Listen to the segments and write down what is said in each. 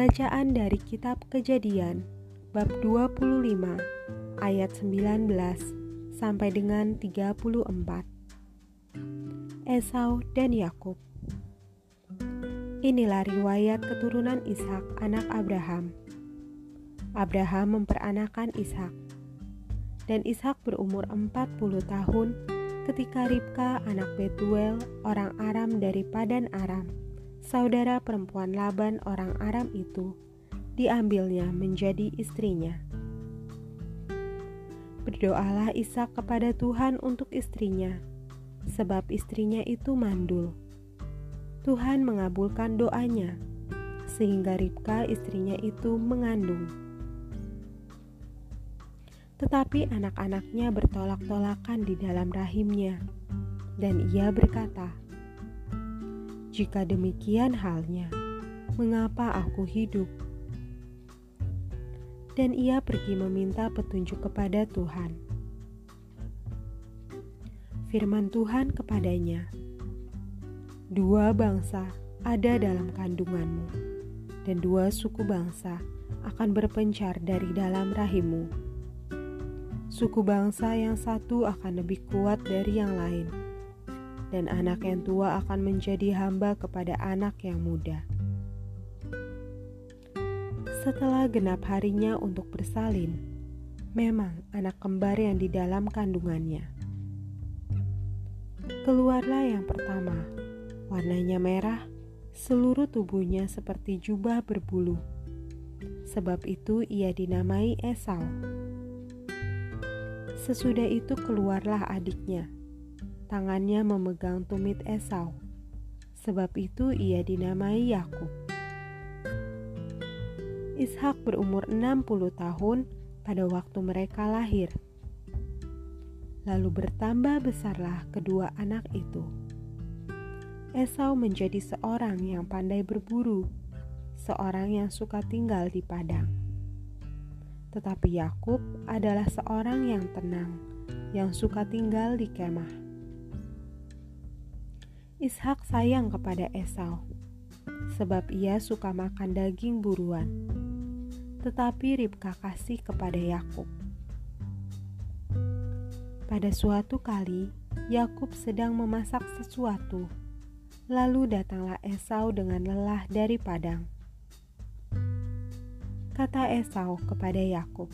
Bacaan dari kitab Kejadian bab 25 ayat 19 sampai dengan 34. Esau dan Yakub. Inilah riwayat keturunan Ishak anak Abraham. Abraham memperanakan Ishak. Dan Ishak berumur 40 tahun ketika Ribka anak Betuel orang Aram dari Padan Aram saudara perempuan Laban orang Aram itu diambilnya menjadi istrinya. Berdoalah Ishak kepada Tuhan untuk istrinya, sebab istrinya itu mandul. Tuhan mengabulkan doanya, sehingga Ribka istrinya itu mengandung. Tetapi anak-anaknya bertolak-tolakan di dalam rahimnya, dan ia berkata, jika demikian halnya, mengapa aku hidup? Dan ia pergi meminta petunjuk kepada Tuhan. Firman Tuhan kepadanya, "Dua bangsa ada dalam kandunganmu, dan dua suku bangsa akan berpencar dari dalam rahimmu. Suku bangsa yang satu akan lebih kuat dari yang lain." Dan anak yang tua akan menjadi hamba kepada anak yang muda. Setelah genap harinya untuk bersalin, memang anak kembar yang di dalam kandungannya. Keluarlah yang pertama, warnanya merah, seluruh tubuhnya seperti jubah berbulu. Sebab itu ia dinamai Esau. Sesudah itu keluarlah adiknya, tangannya memegang tumit Esau. Sebab itu ia dinamai Yakub. Ishak berumur 60 tahun pada waktu mereka lahir. Lalu bertambah besarlah kedua anak itu. Esau menjadi seorang yang pandai berburu, seorang yang suka tinggal di padang. Tetapi Yakub adalah seorang yang tenang, yang suka tinggal di kemah. Ishak sayang kepada Esau, sebab ia suka makan daging buruan. Tetapi Ribka kasih kepada Yakub. Pada suatu kali, Yakub sedang memasak sesuatu. Lalu datanglah Esau dengan lelah dari padang. Kata Esau kepada Yakub,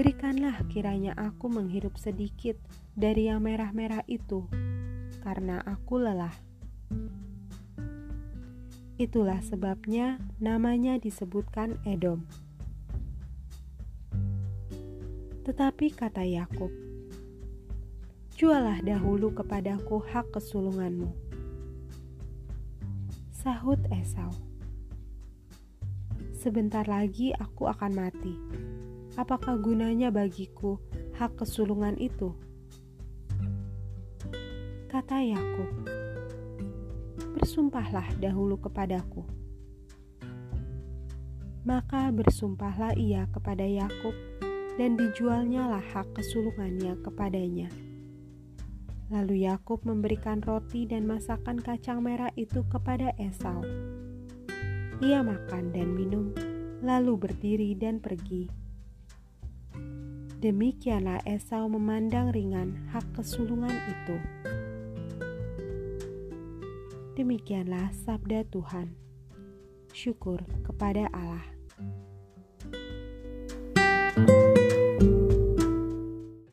"Berikanlah kiranya aku menghirup sedikit dari yang merah-merah itu." Karena aku lelah. Itulah sebabnya namanya disebutkan Edom. Tetapi kata Yakub, "Jualah dahulu kepadaku hak kesulunganmu." Sahut Esau, "Sebentar lagi aku akan mati. Apakah gunanya bagiku hak kesulungan itu?" Kata Yakub, "Bersumpahlah dahulu kepadaku." Maka bersumpahlah ia kepada Yakub, dan dijualnya lah hak kesulungannya kepadanya. Lalu Yakub memberikan roti dan masakan kacang merah itu kepada Esau. Ia makan dan minum, lalu berdiri dan pergi. Demikianlah Esau memandang ringan hak kesulungan itu. Demikianlah sabda Tuhan. Syukur kepada Allah.